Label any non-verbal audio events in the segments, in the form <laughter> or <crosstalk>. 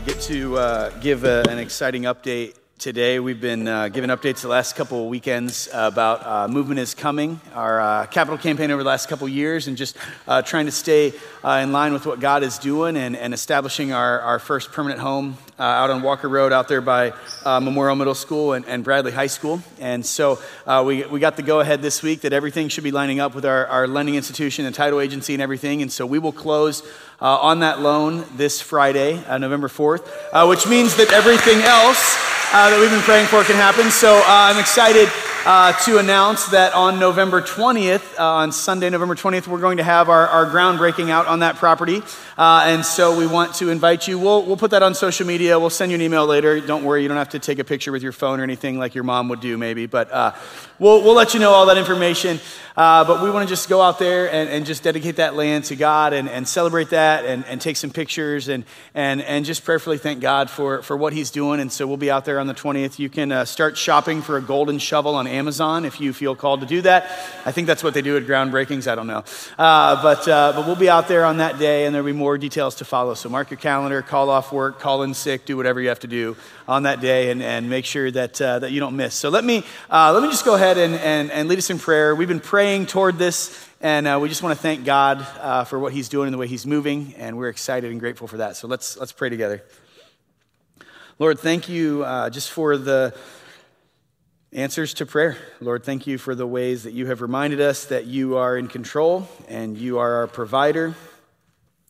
get to uh, give a, an exciting update today. We've been uh, giving updates the last couple of weekends about uh, Movement is Coming, our uh, capital campaign over the last couple of years, and just uh, trying to stay uh, in line with what God is doing and, and establishing our, our first permanent home uh, out on Walker Road out there by Memorial Middle School and, and, Bradley High School. And so we, we got the go ahead this week that everything should be lining up with our, our lending institution and title agency and everything. And so we will close on that loan this Friday, November 4th, uh, which means that everything else uh, that we've been praying for can happen. So uh, I'm excited uh, to announce that on November 20th, uh, on Sunday, November 20th, we're going to have our, our groundbreaking out on that property. Uh, and so we want to invite you. We'll, we'll put that on social media. We'll send you an email later. Don't worry, you don't have to take a picture with your phone or anything like your mom would do, maybe. But uh, we'll, we'll let you know all that information. Uh, but we want to just go out there and, and just dedicate that land to God and, and celebrate that and, and take some pictures and, and, and just prayerfully thank God for, for what He's doing. And so we'll be out there on the 20th. You can uh, start shopping for a golden shovel on Amazon if you feel called to do that. I think that's what they do at groundbreakings. I don't know. Uh, but, uh, but we'll be out there on that day, and there'll be more details to follow. So mark your calendar, call off work, call in sick, do whatever you have to do on that day, and, and make sure that, uh, that you don't miss. So let me, uh, let me just go ahead and, and, and lead us in prayer. We've been praying toward this. And uh, we just want to thank God uh, for what He's doing and the way He's moving, and we're excited and grateful for that. So let's, let's pray together. Lord, thank you uh, just for the answers to prayer. Lord, thank you for the ways that you have reminded us that you are in control and you are our provider.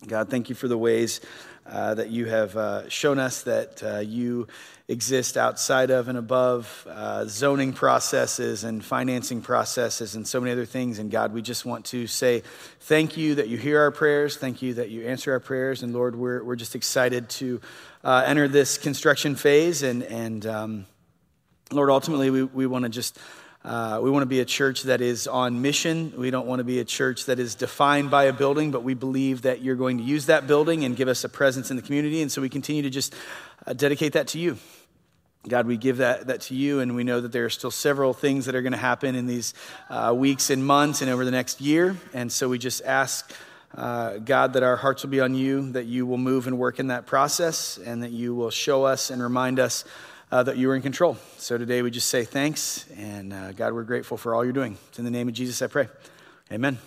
God, thank you for the ways uh, that you have uh, shown us that uh, you exist outside of and above uh, zoning processes and financing processes and so many other things. And God, we just want to say thank you that you hear our prayers. Thank you that you answer our prayers. And Lord, we're, we're just excited to uh, enter this construction phase and, and um, Lord, ultimately, we, we want to just. Uh, we want to be a church that is on mission. We don't want to be a church that is defined by a building, but we believe that you're going to use that building and give us a presence in the community. And so we continue to just uh, dedicate that to you. God, we give that, that to you, and we know that there are still several things that are going to happen in these uh, weeks and months and over the next year. And so we just ask, uh, God, that our hearts will be on you, that you will move and work in that process, and that you will show us and remind us uh, that you were in control. So today we just say thanks, and uh, God, we're grateful for all you're doing. It's in the name of Jesus I pray. Amen.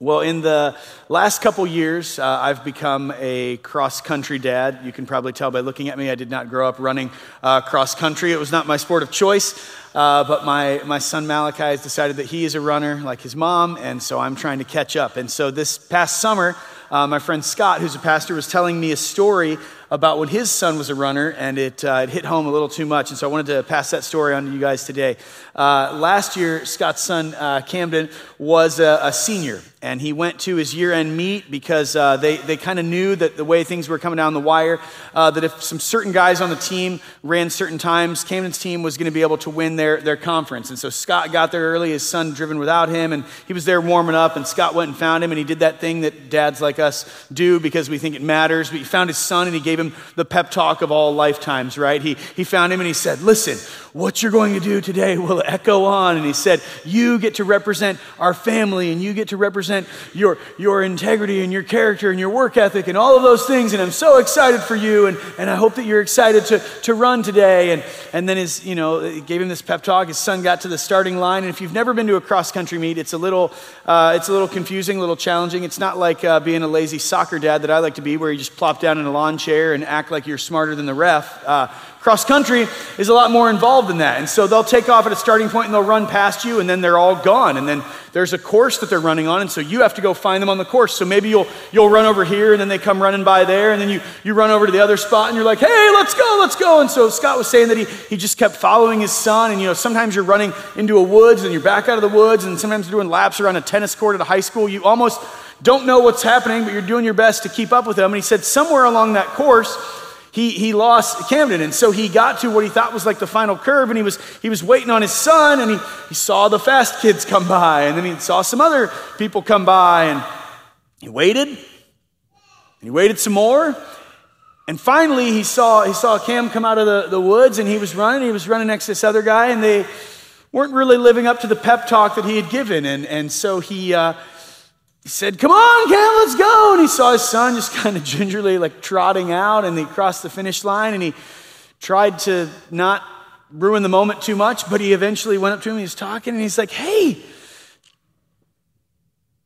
Well, in the last couple years, uh, I've become a cross country dad. You can probably tell by looking at me, I did not grow up running uh, cross country. It was not my sport of choice. Uh, but my, my son Malachi has decided that he is a runner like his mom, and so I'm trying to catch up. And so this past summer, uh, my friend Scott, who's a pastor, was telling me a story about when his son was a runner, and it, uh, it hit home a little too much. And so I wanted to pass that story on to you guys today. Uh, last year, Scott's son, uh, Camden, was a, a, senior, and he went to his year end meet because uh, they, they kind of knew that the way things were coming down the wire, uh, that if some certain guys on the team ran certain times, Camden's team was going to be able to win their, their conference. And so Scott got there early, his son driven without him, and he was there warming up, and Scott went and found him, and he did that thing that dads like us do because we think it matters. But he found his son, and he gave him the pep talk of all lifetimes, right? He, he found him, and he said, Listen, what you're going to do today will echo on. And he said, You get to represent our family and you get to represent your, your integrity and your character and your work ethic and all of those things. And I'm so excited for you. And, and I hope that you're excited to, to run today. And, and then his, you know, gave him this pep talk. His son got to the starting line. And if you've never been to a cross country meet, it's a little, uh, it's a little confusing, a little challenging. It's not like uh, being a lazy soccer dad that I like to be, where you just plop down in a lawn chair there and act like you're smarter than the ref. Uh, cross country is a lot more involved than that. And so they'll take off at a starting point and they'll run past you and then they're all gone. And then there's a course that they're running on. And so you have to go find them on the course. So maybe you'll, you'll run over here and then they come running by there. And then you, you run over to the other spot and you're like, hey, let's go, let's go. And so Scott was saying that he, he just kept following his son. And you know, sometimes you're running into a woods and you're back out of the woods. And sometimes you're doing laps around a tennis court at a high school. You almost don't know what's happening, but you're doing your best to keep up with them. And he said, somewhere along that course, he, he lost Camden. And so he got to what he thought was like the final curve, and he was, he was waiting on his son, and he, he saw the fast kids come by, and then he saw some other people come by, and he waited, and he waited some more. And finally, he saw, he saw Cam come out of the, the woods, and he was running. He was running next to this other guy, and they weren't really living up to the pep talk that he had given. And, and so he, uh, he said, Come on, Cam, let's go. And he saw his son just <laughs> kind of gingerly like trotting out, and he crossed the finish line, and he tried to not ruin the moment too much, but he eventually went up to him, he was talking, and he's like, Hey,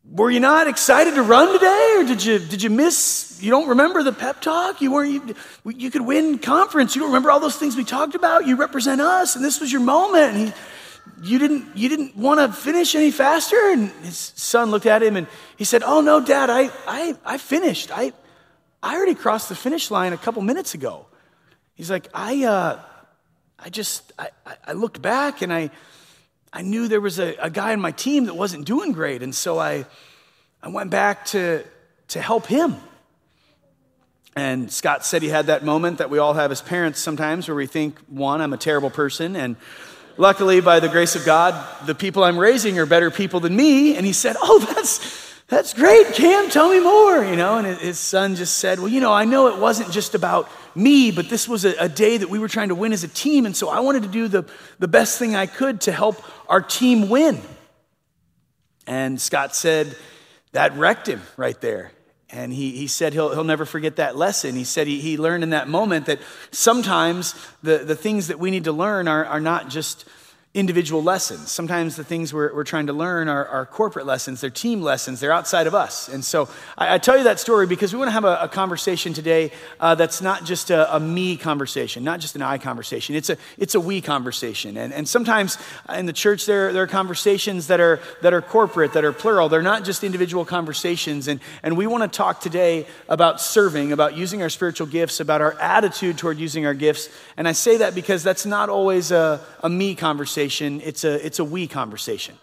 were you not excited to run today or did you did you miss you don't remember the pep talk? You were you, you could win conference. You don't remember all those things we talked about. You represent us and this was your moment. And he you didn't, you didn't want to finish any faster? And his son looked at him and he said, Oh, no, dad, I, I, I finished. I, I already crossed the finish line a couple minutes ago. He's like, I, uh, I just, I, I looked back and I, I knew there was a, a guy on my team that wasn't doing great. And so I, I went back to, to help him. And Scott said he had that moment that we all have as parents sometimes where we think, one, I'm a terrible person, and Luckily, by the grace of God, the people I'm raising are better people than me. And he said, Oh, that's, that's great, Cam, tell me more. You know, and his son just said, Well, you know, I know it wasn't just about me, but this was a, a day that we were trying to win as a team. And so I wanted to do the, the best thing I could to help our team win. And Scott said, That wrecked him right there. And he, he said he'll, he'll never forget that lesson. He said he, he learned in that moment that sometimes the, the things that we need to learn are, are not just individual lessons. Sometimes the things we're, we're trying to learn are, are, corporate lessons, they're team lessons, they're outside of us. And so I, I tell you that story because we want to have a, a conversation today uh, that's not just a, a, me conversation, not just an I conversation. It's a, it's a we conversation. And, and sometimes in the church, there, there are conversations that are, that are corporate, that are plural. They're not just individual conversations. And, and we want to talk today about serving, about using our spiritual gifts, about our attitude toward using our gifts. And I say that because that's not always a, a me conversation conversation, it's a, it's a we conversation.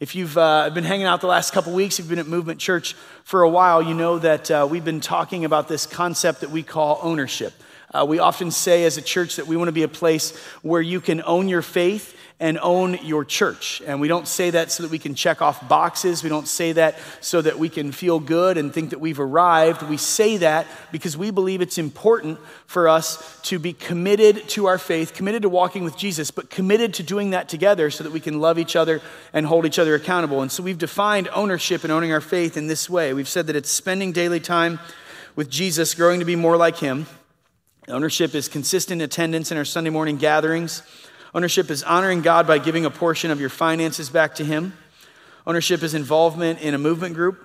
If you've uh, been hanging out the last couple weeks, you've been at Movement Church for a while, you know that uh, we've been talking about this concept that we call ownership. Uh, we often say as a church that we want to be a place where you can own your faith and own your church. And we don't say that so that we can check off boxes. We don't say that so that we can feel good and think that we've arrived. We say that because we believe it's important for us to be committed to our faith, committed to walking with Jesus, but committed to doing that together so that we can love each other and hold each other accountable. And so we've defined ownership and owning our faith in this way. We've said that it's spending daily time with Jesus, growing to be more like him. Ownership is consistent attendance in our Sunday morning gatherings. Ownership is honoring God by giving a portion of your finances back to Him. Ownership is involvement in a movement group.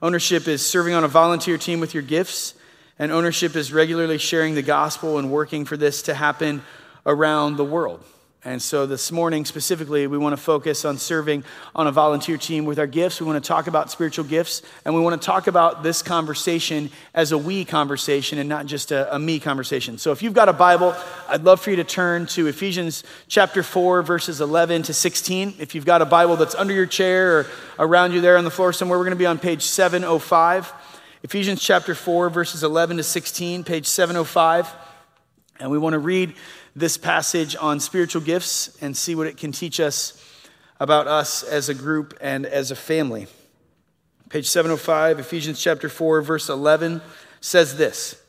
Ownership is serving on a volunteer team with your gifts. And ownership is regularly sharing the gospel and working for this to happen around the world. And so this morning, specifically, we want to focus on serving on a volunteer team with our gifts. We want to talk about spiritual gifts, and we want to talk about this conversation as a we conversation and not just a, a, me conversation. So if you've got a Bible, I'd love for you to turn to Ephesians chapter 4, verses 11 to 16. If you've got a Bible that's under your chair or around you there on the floor somewhere, we're going to be on page 705. Ephesians chapter 4, verses 11 to 16, page 705. And we want to read this passage on spiritual gifts and see what it can teach us about us as a group and as a family. Page 705, Ephesians chapter 4, verse 11 says this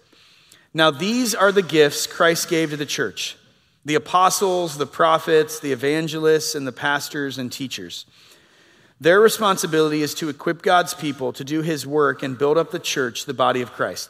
Now these are the gifts Christ gave to the church the apostles, the prophets, the evangelists, and the pastors and teachers. Their responsibility is to equip God's people to do his work and build up the church, the body of Christ.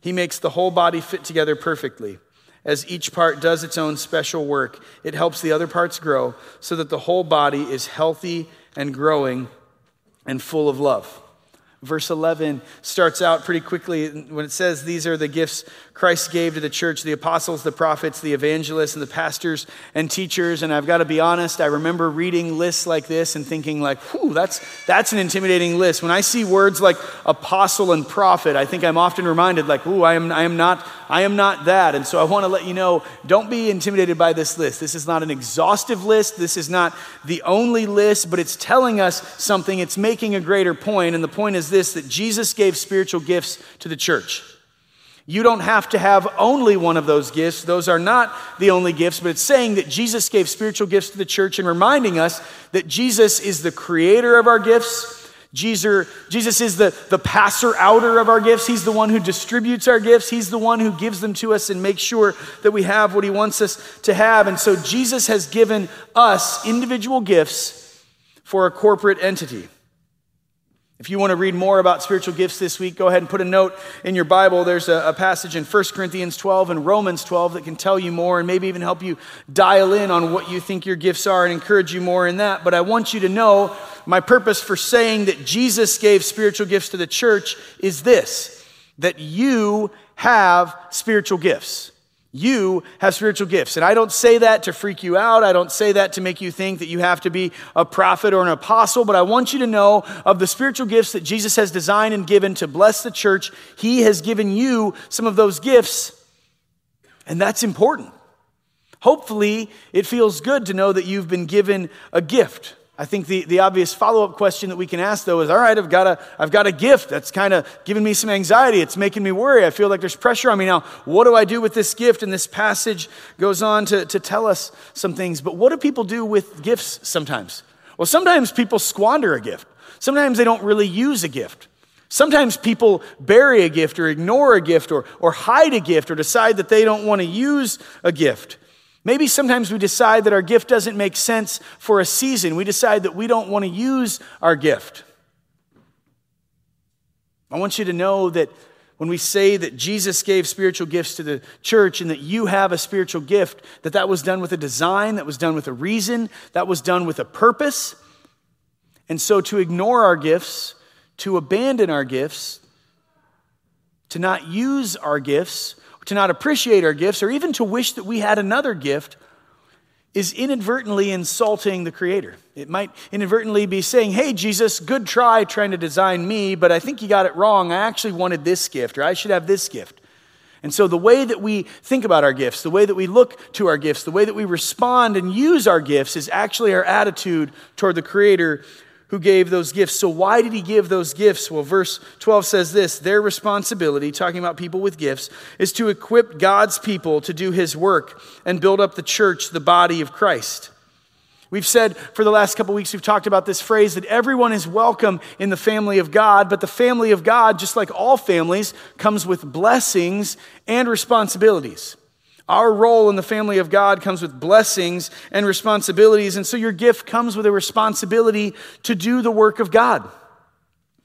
He makes the whole body fit together perfectly. As each part does its own special work, it helps the other parts grow so that the whole body is healthy and growing and full of love. Verse 11 starts out pretty quickly when it says, These are the gifts Christ gave to the church the apostles, the prophets, the evangelists, and the pastors and teachers. And I've got to be honest, I remember reading lists like this and thinking, like, whew, that's, that's an intimidating list. When I see words like apostle and prophet, I think I'm often reminded, like, ooh, I am, I am, not, I am not that. And so I want to let you know don't be intimidated by this list. This is not an exhaustive list, this is not the only list, but it's telling us something, it's making a greater point. And the point is this that Jesus gave spiritual gifts to the church. You don't have to have only one of those gifts. Those are not the only gifts, but it's saying that Jesus gave spiritual gifts to the church and reminding us that Jesus is the creator of our gifts. Jesus, is the, the passer outer of our gifts. He's the one who distributes our gifts. He's the one who gives them to us and makes sure that we have what he wants us to have. And so Jesus has given us individual gifts for a corporate entity. If you want to read more about spiritual gifts this week, go ahead and put a note in your Bible. There's a, a, passage in 1 Corinthians 12 and Romans 12 that can tell you more and maybe even help you dial in on what you think your gifts are and encourage you more in that. But I want you to know my purpose for saying that Jesus gave spiritual gifts to the church is this that you have spiritual gifts. You have spiritual gifts. And I don't say that to freak you out. I don't say that to make you think that you have to be a prophet or an apostle, but I want you to know of the spiritual gifts that Jesus has designed and given to bless the church. He has given you some of those gifts, and that's important. Hopefully, it feels good to know that you've been given a gift. I think the, the obvious follow up question that we can ask, though, is all right, I've got a, I've got a gift that's kind of giving me some anxiety. It's making me worry. I feel like there's pressure on me now. What do I do with this gift? And this passage goes on to, to tell us some things. But what do people do with gifts sometimes? Well, sometimes people squander a gift, sometimes they don't really use a gift. Sometimes people bury a gift or ignore a gift or, or hide a gift or decide that they don't want to use a gift. Maybe sometimes we decide that our gift doesn't make sense for a season. We decide that we don't want to use our gift. I want you to know that when we say that Jesus gave spiritual gifts to the church and that you have a spiritual gift, that that was done with a design, that was done with a reason, that was done with a purpose. And so to ignore our gifts, to abandon our gifts, to not use our gifts, to not appreciate our gifts, or even to wish that we had another gift, is inadvertently insulting the Creator. It might inadvertently be saying, Hey, Jesus, good try trying to design me, but I think you got it wrong. I actually wanted this gift, or I should have this gift. And so, the way that we think about our gifts, the way that we look to our gifts, the way that we respond and use our gifts is actually our attitude toward the Creator who gave those gifts. So, why did he give those gifts? Well, verse 12 says this their responsibility, talking about people with gifts, is to equip God's people to do his work and build up the church, the body of Christ. We've said for the last couple weeks, we've talked about this phrase that everyone is welcome in the family of God, but the family of God, just like all families, comes with blessings and responsibilities. Our role in the family of God comes with blessings and responsibilities. And so your gift comes with a responsibility to do the work of God.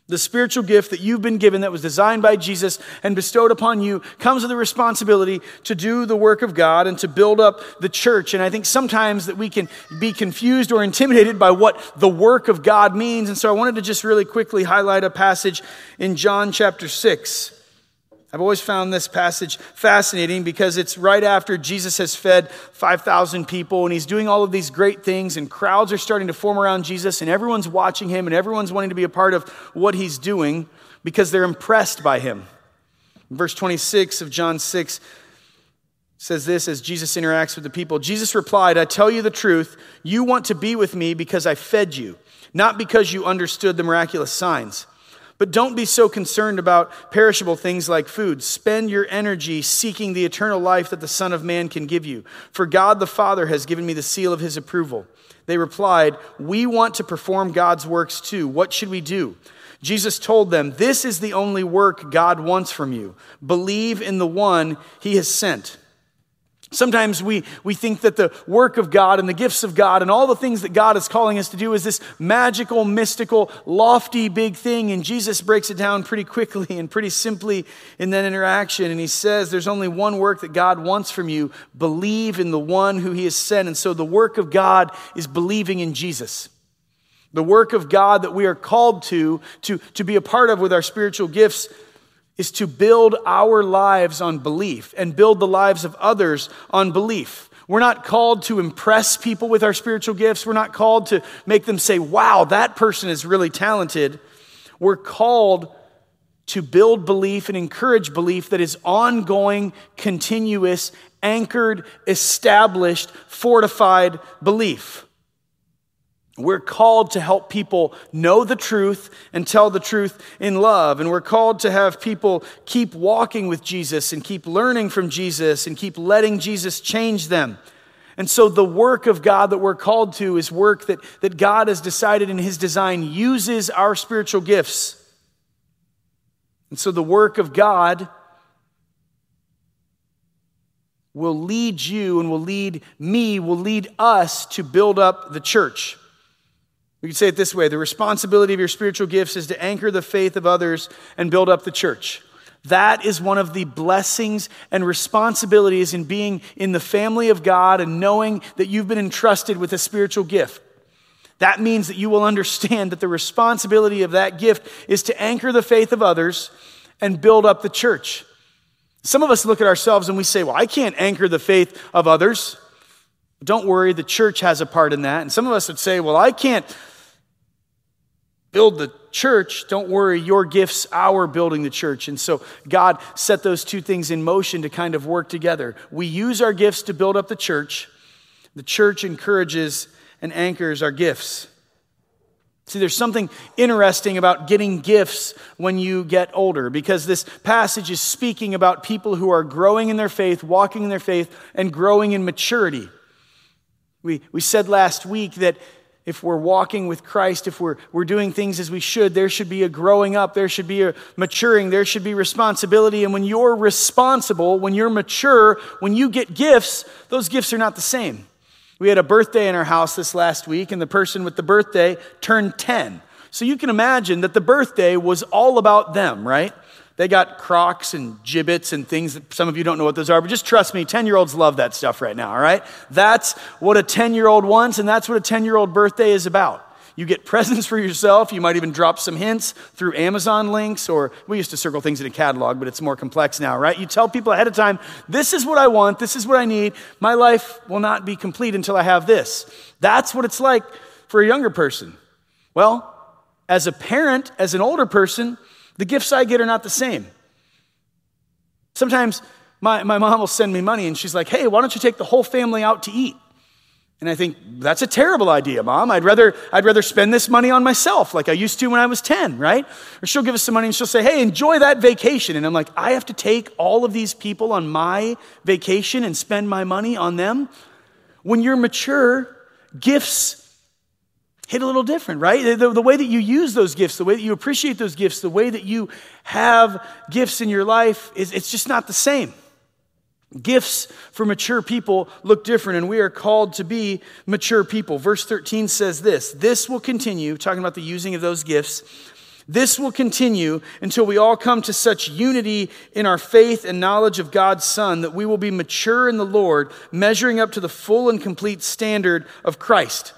The spiritual gift that you've been given, that was designed by Jesus and bestowed upon you, comes with a responsibility to do the work of God and to build up the church. And I think sometimes that we can be confused or intimidated by what the work of God means. And so I wanted to just really quickly highlight a passage in John chapter 6. I've always found this passage fascinating because it's right after Jesus has fed 5,000 people and he's doing all of these great things, and crowds are starting to form around Jesus, and everyone's watching him, and everyone's wanting to be a part of what he's doing because they're impressed by him. Verse 26 of John 6 says this as Jesus interacts with the people Jesus replied, I tell you the truth, you want to be with me because I fed you, not because you understood the miraculous signs. But don't be so concerned about perishable things like food. Spend your energy seeking the eternal life that the Son of Man can give you. For God the Father has given me the seal of his approval. They replied, We want to perform God's works too. What should we do? Jesus told them, This is the only work God wants from you. Believe in the one he has sent. Sometimes we, we think that the work of God and the gifts of God and all the things that God is calling us to do is this magical, mystical, lofty, big thing. And Jesus breaks it down pretty quickly and pretty simply in that interaction. And he says, There's only one work that God wants from you believe in the one who he has sent. And so the work of God is believing in Jesus. The work of God that we are called to, to, to be a part of with our spiritual gifts is to build our lives on belief and build the lives of others on belief. We're not called to impress people with our spiritual gifts. We're not called to make them say, wow, that person is really talented. We're called to build belief and encourage belief that is ongoing, continuous, anchored, established, fortified belief. We're called to help people know the truth and tell the truth in love. And we're called to have people keep walking with Jesus and keep learning from Jesus and keep letting Jesus change them. And so, the work of God that we're called to is work that, that God has decided in His design uses our spiritual gifts. And so, the work of God will lead you and will lead me, will lead us to build up the church. We could say it this way the responsibility of your spiritual gifts is to anchor the faith of others and build up the church. That is one of the blessings and responsibilities in being in the family of God and knowing that you've been entrusted with a spiritual gift. That means that you will <laughs> understand that the responsibility of that gift is to anchor the faith of others and build up the church. Some of us look at ourselves and we say, Well, I can't anchor the faith of others. Don't worry, the church has a part in that. And some of us would say, Well, I can't build the church, don't worry, your gifts, our building the church. And so God set those two things in motion to kind of work together. We use our gifts to build up the church, the church encourages and anchors our gifts. See, there's something interesting about getting gifts when you get older because this passage is speaking about people who are growing in their faith, walking in their faith, and growing in maturity. We, we said last week that if we're walking with Christ, if we're, we're doing things as we should, there should be a growing up, there should be a maturing, there should be responsibility. And when you're responsible, when you're mature, when you get gifts, those gifts are not the same. We had a birthday in our house this last week, and the person with the birthday turned 10. So you can imagine that the birthday was all about them, right? They got crocs and Jibbitz and things that some of you don't know what those are, but just trust me, 10 year olds love that stuff right now, all right? That's what a 10 year old wants, and that's what a 10 year old birthday is about. You get <laughs> presents for yourself. You might even drop some hints through Amazon links, or we used to circle things in a catalog, but it's more complex now, right? You tell people ahead of time, this is what I want, this is what I need. My life will not be complete until I have this. That's what it's like for a younger person. Well, as a parent, as an older person, the gifts I get are not the same. Sometimes my, my mom will send me money and she's like, hey, why don't you take the whole family out to eat? And I think, that's a terrible idea, mom. I'd rather, I'd rather spend this money on myself like I used to when I was 10, right? Or she'll give us some money and she'll say, hey, enjoy that vacation. And I'm like, I have to take all of these people on my vacation and spend my money on them? When you're mature, gifts hit a little different, right? The, the, way that you use those gifts, the way that you appreciate those gifts, the way that you have gifts in your life, is, it's just not the same. Gifts for mature people look different, and we are called to be mature people. Verse 13 says this This will continue, talking about the using of those gifts. This will continue until we all come to such unity in our faith and knowledge of God's Son that we will be mature in the Lord, measuring up to the full and complete standard of Christ.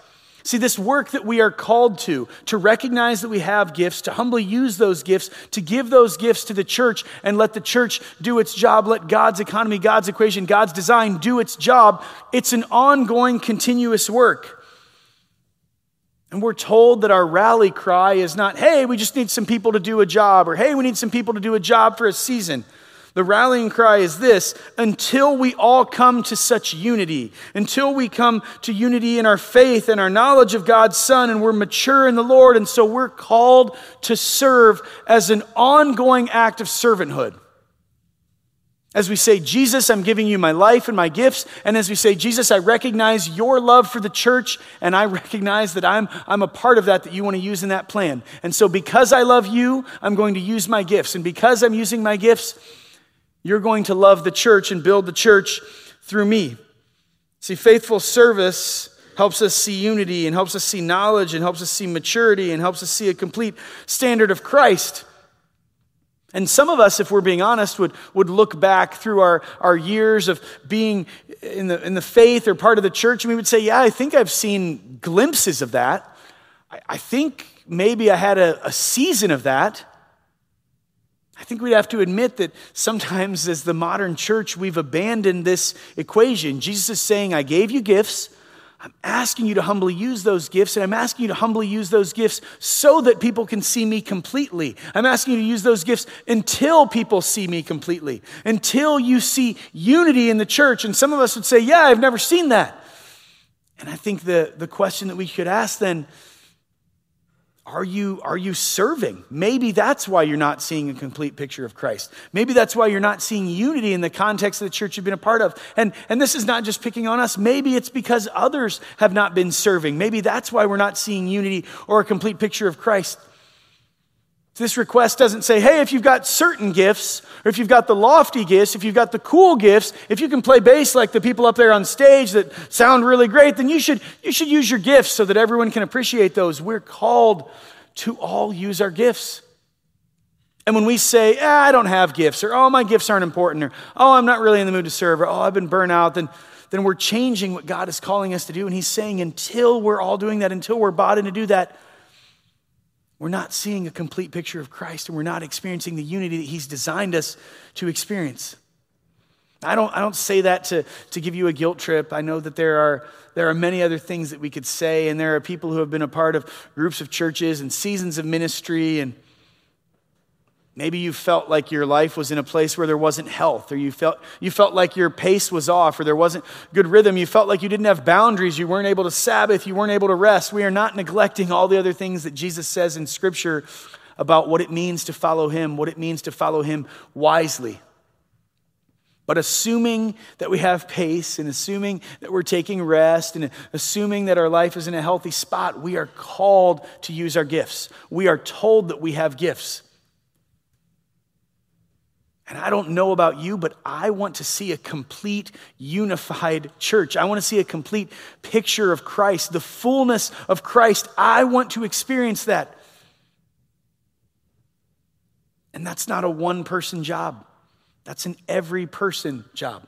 See, this work that we are called to, to recognize that we have gifts, to humbly use those gifts, to give those gifts to the church and let the church do its job, let God's economy, God's equation, God's design do its job, it's an ongoing, continuous work. And we're told that our rally cry is not, hey, we just need some people to do a job, or hey, we need some people to do a job for a season. The rallying cry is this until we all come to such unity, until we come to unity in our faith and our knowledge of God's Son, and we're mature in the Lord. And so we're called to serve as an ongoing act of servanthood. As we say, Jesus, I'm giving you my life and my gifts. And as we say, Jesus, I recognize your love for the church, and I recognize that I'm, I'm a part of that that you want to use in that plan. And so, because I love you, I'm going to use my gifts. And because I'm using my gifts, you're going to love the church and build the church through me. See, faithful service helps us see unity and helps us see knowledge and helps us see maturity and helps us see a complete standard of Christ. And some of us, if we're being honest, would, would look back through our, our years of being in the, in the faith or part of the church, and we would say, Yeah, I think I've seen glimpses of that. I, I think maybe I had a, a season of that. I think we'd have to admit that sometimes, as the modern church, we've abandoned this equation. Jesus is saying, I gave you gifts. I'm asking you to humbly use those gifts, and I'm asking you to humbly use those gifts so that people can see me completely. I'm asking you to use those gifts until people see me completely, until you see unity in the church. And some of us would say, Yeah, I've never seen that. And I think the, the question that we should ask then are you, are you serving? Maybe that's why you're not seeing a complete picture of Christ. Maybe that's why you're not seeing unity in the context of the church you've been a part of. And, and this is not just picking on us. Maybe it's because others have not been serving. Maybe that's why we're not seeing unity or a complete picture of Christ. This request doesn't say, hey, if you've got certain gifts, or if you've got the lofty gifts, if you've got the cool gifts, if you can play bass like the people up there on stage that sound really great, then you should, you should use your gifts so that everyone can appreciate those. We're called to all use our gifts. And when we say, eh, I don't have gifts, or oh, my gifts aren't important, or oh, I'm not really in the mood to serve, or oh, I've been burnt out, then, then we're changing what God is calling us to do. And He's saying, until we're all doing that, until we're bought in to do that, we're not seeing a complete picture of Christ and we're not experiencing the unity that He's designed us to experience. I don't, I don't say that to, to give you a guilt trip. I know that there are, there are many other things that we could say, and there are people who have been a part of groups of churches and seasons of ministry and Maybe you felt like your life was in a place where there wasn't health, or you felt, you felt like your pace was off, or there wasn't good rhythm. You felt like you didn't have boundaries. You weren't able to Sabbath. You weren't able to rest. We are not neglecting all the other things that Jesus says in Scripture about what it means to follow Him, what it means to follow Him wisely. But assuming that we have pace and assuming that we're taking rest and assuming that our life is in a healthy spot, we are called to use our gifts. We are told that we have gifts. And I don't know about you, but I want to see a complete, unified church. I want to see a complete picture of Christ, the fullness of Christ. I want to experience that. And that's not a one person job, that's an every person job.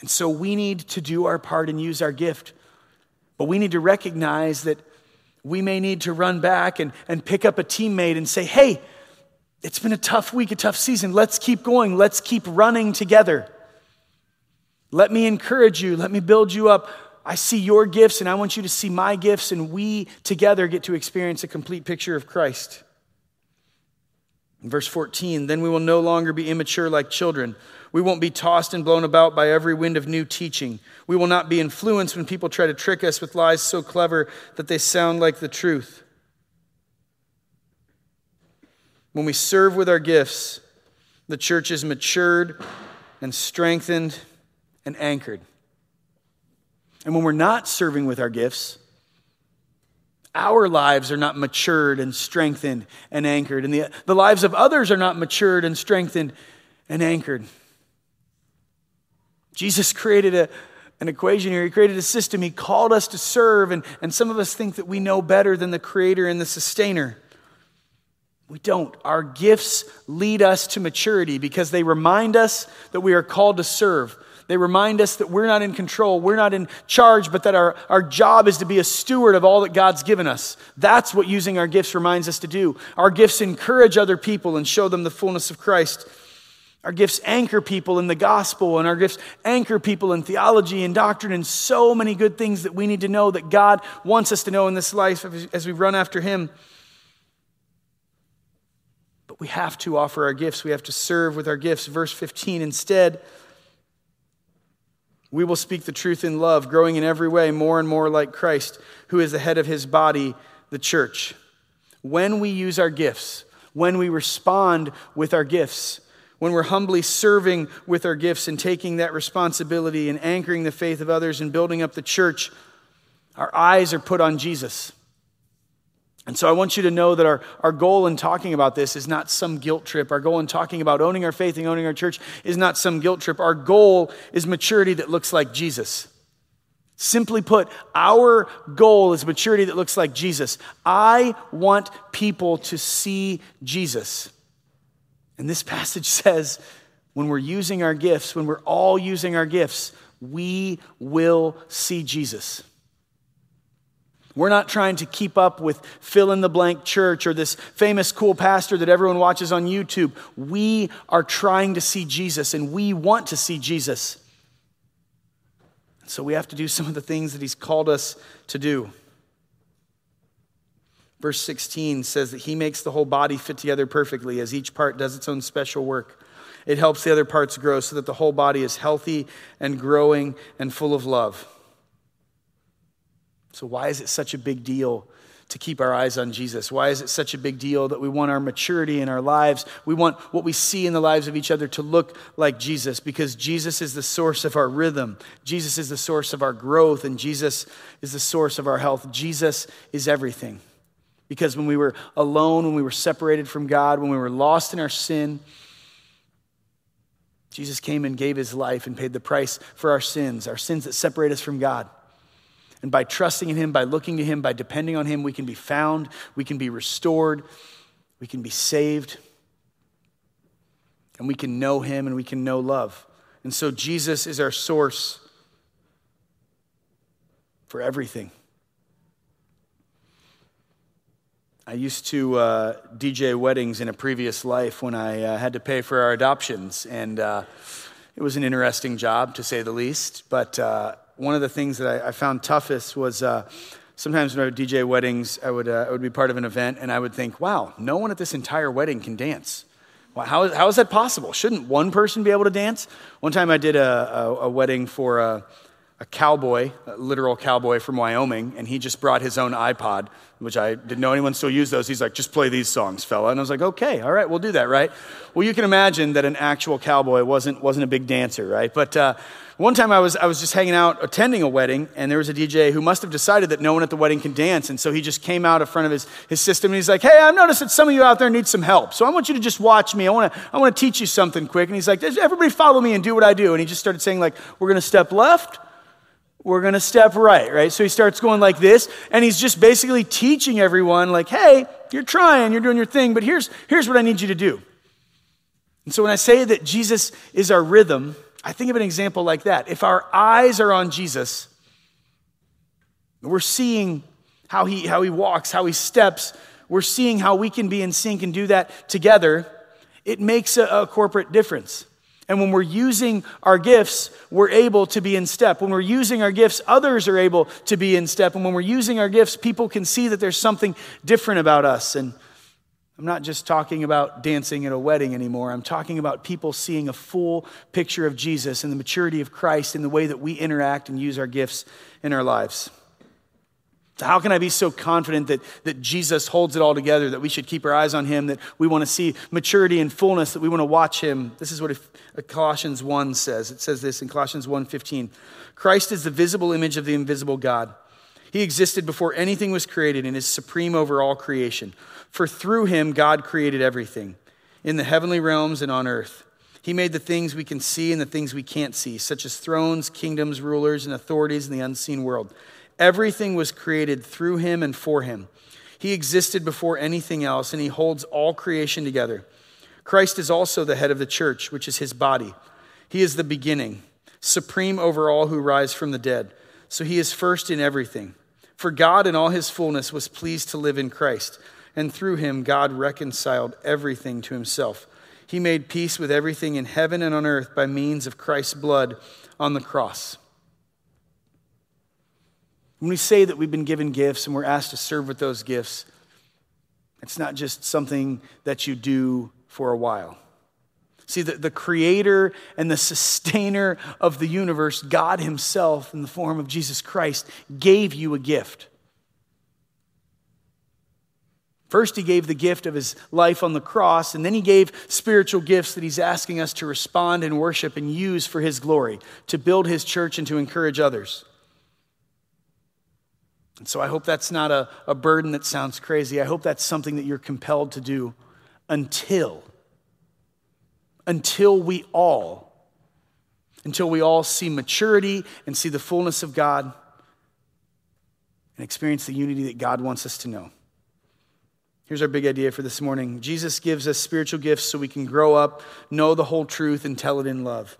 And so we need to do our part and use our gift. But we need to recognize that we may need to run back and, and pick up a teammate and say, hey, it's been a tough week, a tough season. Let's keep going. Let's keep running together. Let me encourage you. Let me build you up. I see your gifts and I want you to see my gifts, and we together get to experience a complete picture of Christ. In verse 14, then we will no longer be immature like children. We won't be tossed and blown about by every wind of new teaching. We will not be influenced when people try to trick us with lies so clever that they sound like the truth. When we serve with our gifts, the church is matured and strengthened and anchored. And when we're not serving with our gifts, our lives are not matured and strengthened and anchored, and the, the lives of others are not matured and strengthened and anchored. Jesus created a, an equation here. He created a system. He called us to serve, and, and some of us think that we know better than the creator and the sustainer. We don't. Our gifts lead us to maturity because they remind us that we are called to serve. They remind us that we're not in control, we're not in charge, but that our, our job is to be a steward of all that God's given us. That's what using our gifts reminds us to do. Our gifts encourage other people and show them the fullness of Christ. Our gifts anchor people in the gospel, and our gifts anchor people in theology and doctrine and so many good things that we need to know that God wants us to know in this life as we run after Him we have to offer our gifts. We have to serve with our gifts. Verse 15, instead, we will speak the truth in love, growing in every way more and more like Christ, who is the head of his body, the church. When we use our gifts, when we respond with our gifts, when we're humbly serving with our gifts and taking that responsibility and anchoring the faith of others and building up the church, our eyes are put on Jesus. And so I want you to know that our, our goal in talking about this is not some guilt trip. Our goal in talking about owning our faith and owning our church is not some guilt trip. Our goal is maturity that looks like Jesus. Simply put, our goal is maturity that looks like Jesus. I want people to see Jesus. And this <laughs> passage says when we're using our gifts, when we're all using our gifts, we will see Jesus. We're not trying to keep up with fill in the blank church or this famous cool pastor that everyone watches on YouTube. We are trying to see Jesus and we want to see Jesus. So we have to do some of the things that he's called us to do. Verse 16 says that he makes the whole body fit together perfectly as each part does its own special work. It helps the other parts grow so that the whole body is healthy and growing and full of love. So, why is it such a big deal to keep our eyes on Jesus? Why is it such a big deal that we want our maturity in our lives? We want what we see in the lives of each other to look like Jesus because Jesus is the source of our rhythm. Jesus is the source of our growth, and Jesus is the source of our health. Jesus is everything. Because when we were alone, when we were separated from God, when we were lost in our sin, Jesus came and gave his life and paid the price for our sins, our sins that separate us from God. And by trusting in Him, by looking to Him, by depending on Him, we can be found, we can be restored, we can be saved, and we can know Him and we can know love. And so Jesus is our source for everything. I used to uh, DJ weddings in a previous life when I uh, had to pay for our adoptions, and uh, it was an interesting job to say the least. But uh, one of the things that I, I found toughest was uh, sometimes when I would DJ weddings, I would, uh, I would be part of an event and I would think, wow, no one at this entire wedding can dance. Well, how, is, how is that possible? Shouldn't one person be able to dance? One time I did a, a, a wedding for a, a cowboy, a literal cowboy from Wyoming, and he just brought his own iPod, which I didn't know anyone still used those. He's like, just play these songs, fella. And I was like, okay, all right, we'll do that, right? Well, you can imagine that an actual cowboy wasn't, wasn't a big dancer, right? But uh, one time I was, I was just hanging out attending a wedding, and there was a DJ who must have decided that no one at the wedding can dance. And so he just came out in front of his, his system and he's like, Hey, I've noticed that some of you out there need some help. So I want you to just watch me. I want to I want to teach you something quick. And he's like, Everybody follow me and do what I do. And he just started saying, like, we're gonna step left, we're gonna step right, right? So he starts going like this, and he's just basically teaching everyone, like, hey, you're trying, you're doing your thing, but here's here's what I need you to do. And so when I say that Jesus is our rhythm, I think of an example like that. If our eyes are on Jesus, we're seeing how he, how he walks, how he steps, we're seeing how we can be in sync and do that together, it makes a, a corporate difference. And when we're using our gifts, we're able to be in step. When we're using our gifts, others are able to be in step. And when we're using our gifts, people can see that there's something different about us. And I'm not just talking about dancing at a wedding anymore. I'm talking about people seeing a full picture of Jesus and the maturity of Christ in the way that we interact and use our gifts in our lives. How can I be so confident that, that Jesus holds it all together, that we should keep our eyes on him, that we want to see maturity and fullness, that we want to watch him? This is what uh, Colossians 1 says. It says this in Colossians 1:15. Christ is the visible image of the invisible God. He existed before anything was created and is supreme over all creation. For through him, God created everything in the heavenly realms and on earth. He made the things we can see and the things we can't see, such as thrones, kingdoms, rulers, and authorities in the unseen world. Everything was created through him and for him. He existed before anything else, and he holds all creation together. Christ is also the head of the church, which is his body. He is the beginning, supreme over all who rise from the dead. So he is first in everything. For God in all his fullness was pleased to live in Christ and through him, God reconciled everything to himself. He made peace with everything in heaven and on earth by means of Christ's blood on the cross. When we say that we've been given gifts and we're asked to serve with those gifts, it's not just something that you do for a while. See, the, the creator and the sustainer of the universe, God Himself, in the form of Jesus Christ, gave you a gift. First, he gave the gift of his life on the cross, and then he gave spiritual gifts that he's asking us to respond and worship and use for his glory, to build his church and to encourage others. And so I hope that's not a, a burden that sounds crazy. I hope that's something that you're compelled to do until, until we all, until we all see maturity and see the fullness of God and experience the unity that God wants us to know. Here's our big idea for this morning Jesus gives us spiritual gifts so we can grow up, know the whole truth, and tell it in love.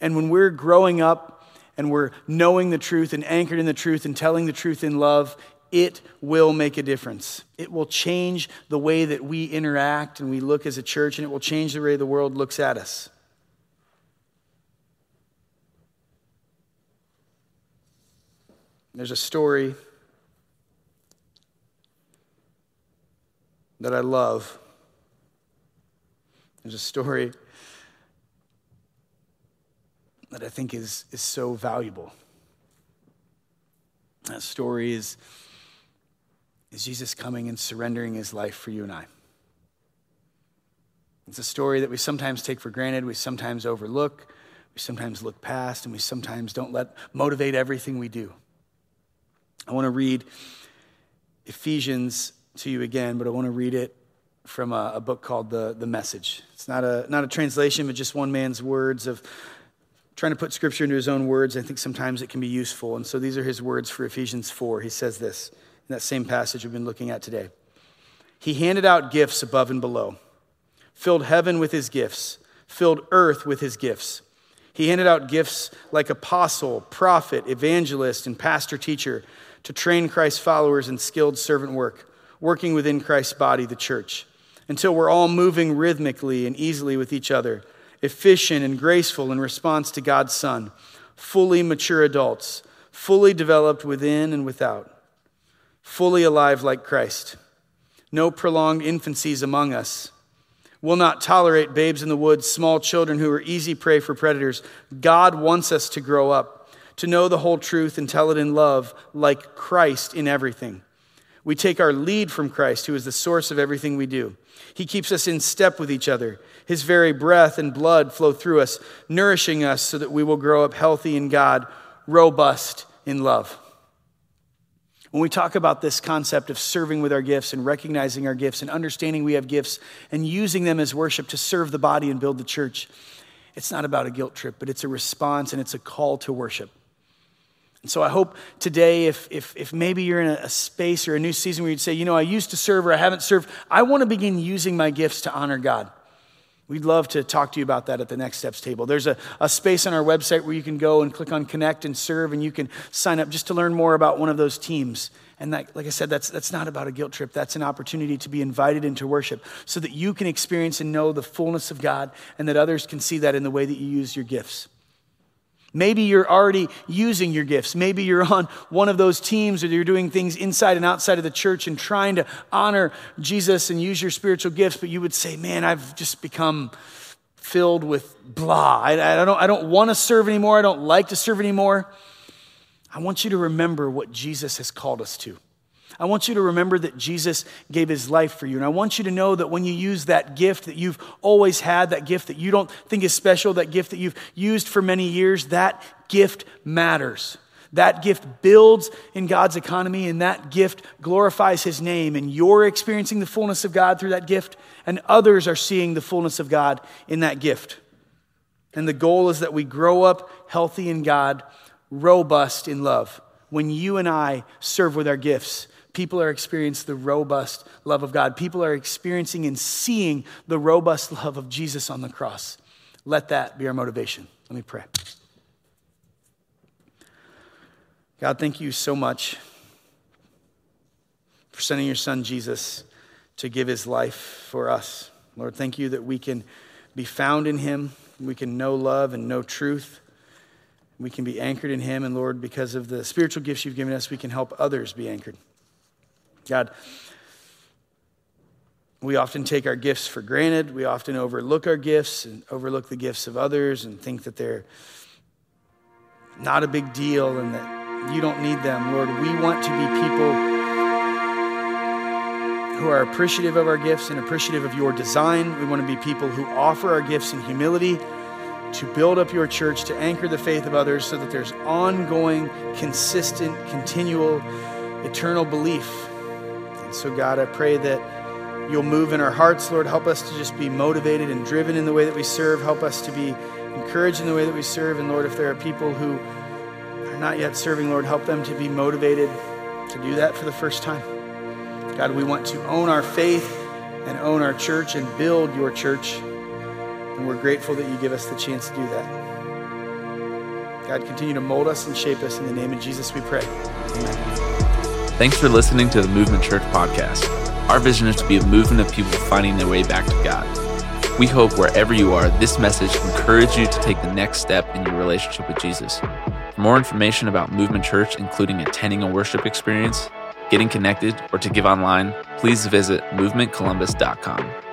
And when we're growing up and we're knowing the truth and anchored in the truth and telling the truth in love, it will make a difference. It will change the way that we interact and we look as a church, and it will change the way the world looks at us. There's a story that I love. There's a story that I think is, is so valuable. That story is, is Jesus coming and surrendering his life for you and I. It's a story that we sometimes take for granted, we sometimes overlook, we sometimes look past, and we sometimes don't let motivate everything we do. I want to read Ephesians to you again, but I want to read it from a, a, book called the, the Message. It's not a, not a translation, but just one man's words of trying to put scripture into his own words. I think sometimes it can be useful. And so these are his words for Ephesians 4. He says this in that same passage we've been looking at today. He handed out gifts above and below, filled heaven with his gifts, filled earth with his gifts. He handed out gifts like apostle, prophet, evangelist, and pastor teacher to train Christ's followers in skilled servant work working within Christ's body, the church, until we're all moving rhythmically and easily with each other, efficient and graceful in response to God's Son, fully mature adults, fully developed within and without, fully alive like Christ. No prolonged infancies among us. Will not tolerate babes in the woods, small children who are easy prey for predators. God wants us to grow up, to know the whole truth and tell it in love, like Christ in everything. We take our lead from Christ, who is the source of everything we do. He keeps us in step with each other. His very breath and blood flow through us, nourishing us so that we will grow up healthy in God, robust in love. When we talk about this concept of serving with our gifts and recognizing our gifts and understanding we have gifts and using them as worship to serve the body and build the church, it's not about a guilt trip, but it's a response and it's a call to worship. And so I hope today, if, if, if maybe you're in a, space or a new season where you'd say, you know, I used to serve or I haven't served, I want to begin using my gifts to honor God. We'd love to talk to you about that at the Next Steps table. There's a, a space on our website where you can go and click on Connect and Serve, and you can sign up just to learn more about one of those teams. And that, like I said, that's, that's not about a guilt trip. That's an opportunity to be invited into worship so that you can experience and know the fullness of God and that others can see that in the way that you use your gifts. Maybe you're already using your gifts. Maybe you're on one of those teams or you're doing things inside and outside of the church and trying to honor Jesus and use your spiritual gifts, but you would say, Man, I've just become filled with blah. I, I don't, I don't want to serve anymore. I don't like to serve anymore. I want you to remember what Jesus has called us to. I want you to remember that Jesus gave his life for you. And I want you to know that when you use that gift that you've always had, that gift that you don't think is special, that gift that you've used for many years, that gift matters. That gift builds in God's economy, and that gift glorifies His name. And you're experiencing the fullness of God through that gift, and others are seeing the fullness of God in that gift. And the goal is that we grow up healthy in God, robust in love. When you and I serve with our gifts, people are experiencing the robust love of God. People are experiencing and seeing the robust love of Jesus on the cross. Let that be our motivation. Let me pray. God, thank you so much for sending your son Jesus to give his life for us. Lord, thank you that we can be found in him, we can know love and know truth. We can be anchored in him, and Lord, because of the spiritual gifts you've given us, we can help others be anchored. God, we often take our gifts for granted. We often overlook our gifts and overlook the gifts of others and think that they're not a big deal and that you don't need them. Lord, we want to be people who are appreciative of our gifts and appreciative of your design. We want to be people who offer our gifts in humility to build up your church, to anchor the faith of others so that there's ongoing, consistent, continual, eternal belief. And so, God, I pray that you'll move in our hearts, Lord. Help us to just be motivated and driven in the way that we serve. Help us to be encouraged in the way that we serve. And Lord, if there are people who are not yet serving, Lord, help them to be motivated to do that for the first time. God, we want to own our faith and own our church and build your church. And we're grateful that you give us the chance to do that. God, continue to mold us and shape us. In the name of Jesus, we pray. Amen. Thanks for listening to the Movement Church podcast. Our vision is to be a movement of people finding their way back to God. We hope wherever you are, this message encourage you to take the next step in your relationship with Jesus. For more information about Movement Church, including attending a worship experience, getting connected, or to give online, please visit movementcolumbus.com.